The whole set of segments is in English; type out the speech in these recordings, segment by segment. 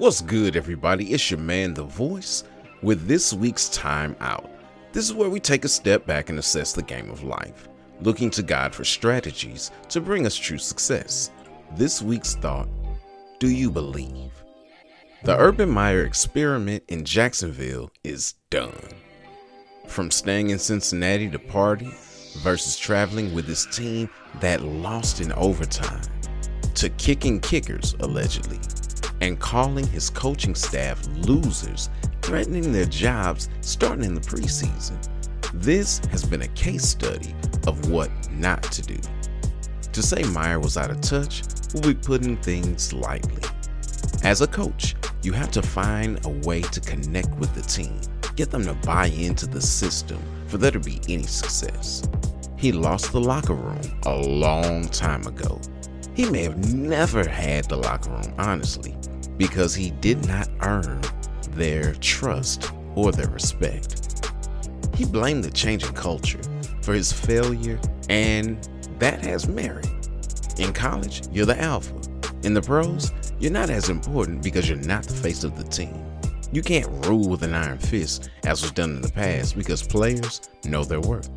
What's good, everybody? It's your man, The Voice, with this week's Time Out. This is where we take a step back and assess the game of life, looking to God for strategies to bring us true success. This week's thought Do you believe? The Urban Meyer experiment in Jacksonville is done. From staying in Cincinnati to party versus traveling with his team that lost in overtime to kicking kickers, allegedly, and calling his coaching staff losers, threatening their jobs starting in the preseason. This has been a case study of what not to do. To say Meyer was out of touch will be putting things lightly. As a coach, you have to find a way to connect with the team, get them to buy into the system for there to be any success. He lost the locker room a long time ago he may have never had the locker room, honestly, because he did not earn their trust or their respect. He blamed the changing culture for his failure, and that has merit. In college, you're the alpha. In the pros, you're not as important because you're not the face of the team. You can't rule with an iron fist as was done in the past because players know their worth.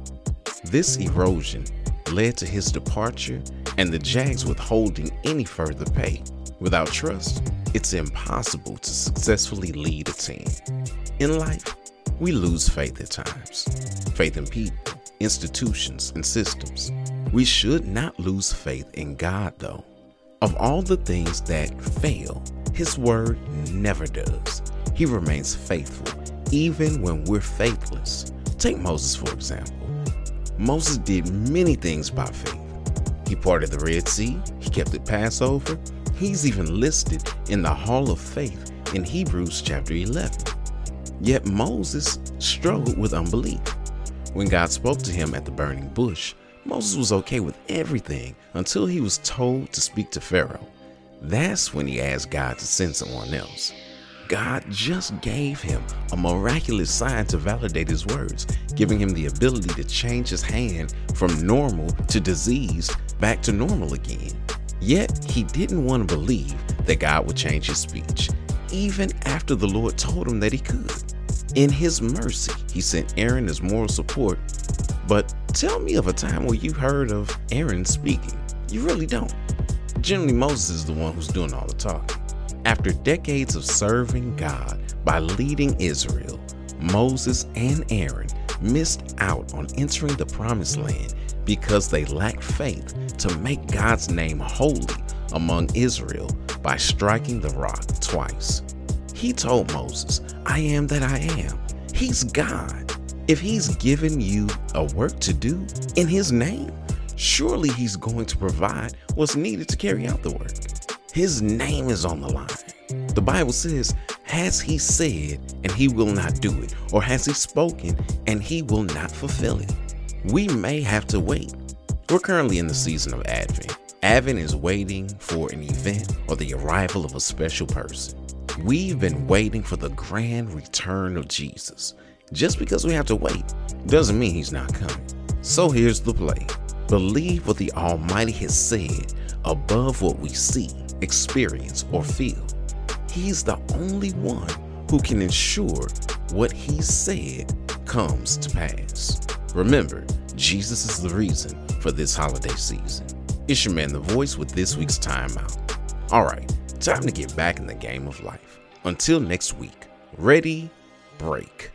This erosion led to his departure and the Jags withholding any further pay. Without trust, it's impossible to successfully lead a team. In life, we lose faith at times faith in people, institutions, and systems. We should not lose faith in God, though. Of all the things that fail, His word never does. He remains faithful, even when we're faithless. Take Moses, for example. Moses did many things by faith. He parted the Red Sea, he kept the Passover, he's even listed in the Hall of Faith in Hebrews chapter 11. Yet Moses struggled with unbelief. When God spoke to him at the burning bush, Moses was okay with everything until he was told to speak to Pharaoh. That's when he asked God to send someone else. God just gave him a miraculous sign to validate his words, giving him the ability to change his hand from normal to diseased back to normal again. Yet he didn't want to believe that God would change his speech, even after the Lord told him that he could. In his mercy, he sent Aaron as moral support. But tell me of a time where you heard of Aaron speaking. You really don't. Generally, Moses is the one who's doing all the talking. After decades of serving God by leading Israel, Moses and Aaron missed out on entering the promised land because they lacked faith to make God's name holy among Israel by striking the rock twice. He told Moses, I am that I am. He's God. If He's given you a work to do in His name, surely He's going to provide what's needed to carry out the work. His name is on the line. The Bible says, Has he said and he will not do it? Or has he spoken and he will not fulfill it? We may have to wait. We're currently in the season of Advent. Advent is waiting for an event or the arrival of a special person. We've been waiting for the grand return of Jesus. Just because we have to wait doesn't mean he's not coming. So here's the play believe what the Almighty has said above what we see experience, or feel. He's the only one who can ensure what he said comes to pass. Remember, Jesus is the reason for this holiday season. It's your man, The Voice, with this week's timeout. All right, time to get back in the game of life. Until next week, ready, break.